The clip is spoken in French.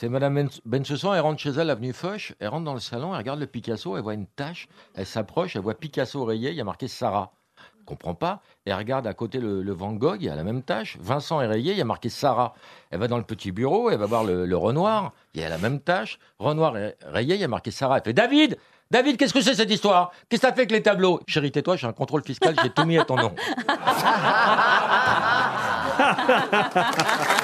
C'est Madame Ben- Bensoussan, elle rentre chez elle, avenue Foch, elle rentre dans le salon, elle regarde le Picasso, elle voit une tache, elle s'approche, elle voit Picasso rayé, il y a marqué Sarah. Elle comprend pas. Elle regarde à côté le, Van Gogh, il y a la même tâche. Vincent est rayé, il y a marqué Sarah. Elle va dans le petit bureau, elle va voir le, Renoir, il y a la même tâche. Renoir est rayé, il y a marqué Sarah. Elle fait David David, qu'est-ce que c'est cette histoire? Qu'est-ce que ça fait avec les tableaux? Chérie, tais-toi, j'ai un contrôle fiscal, j'ai tout mis à ton nom.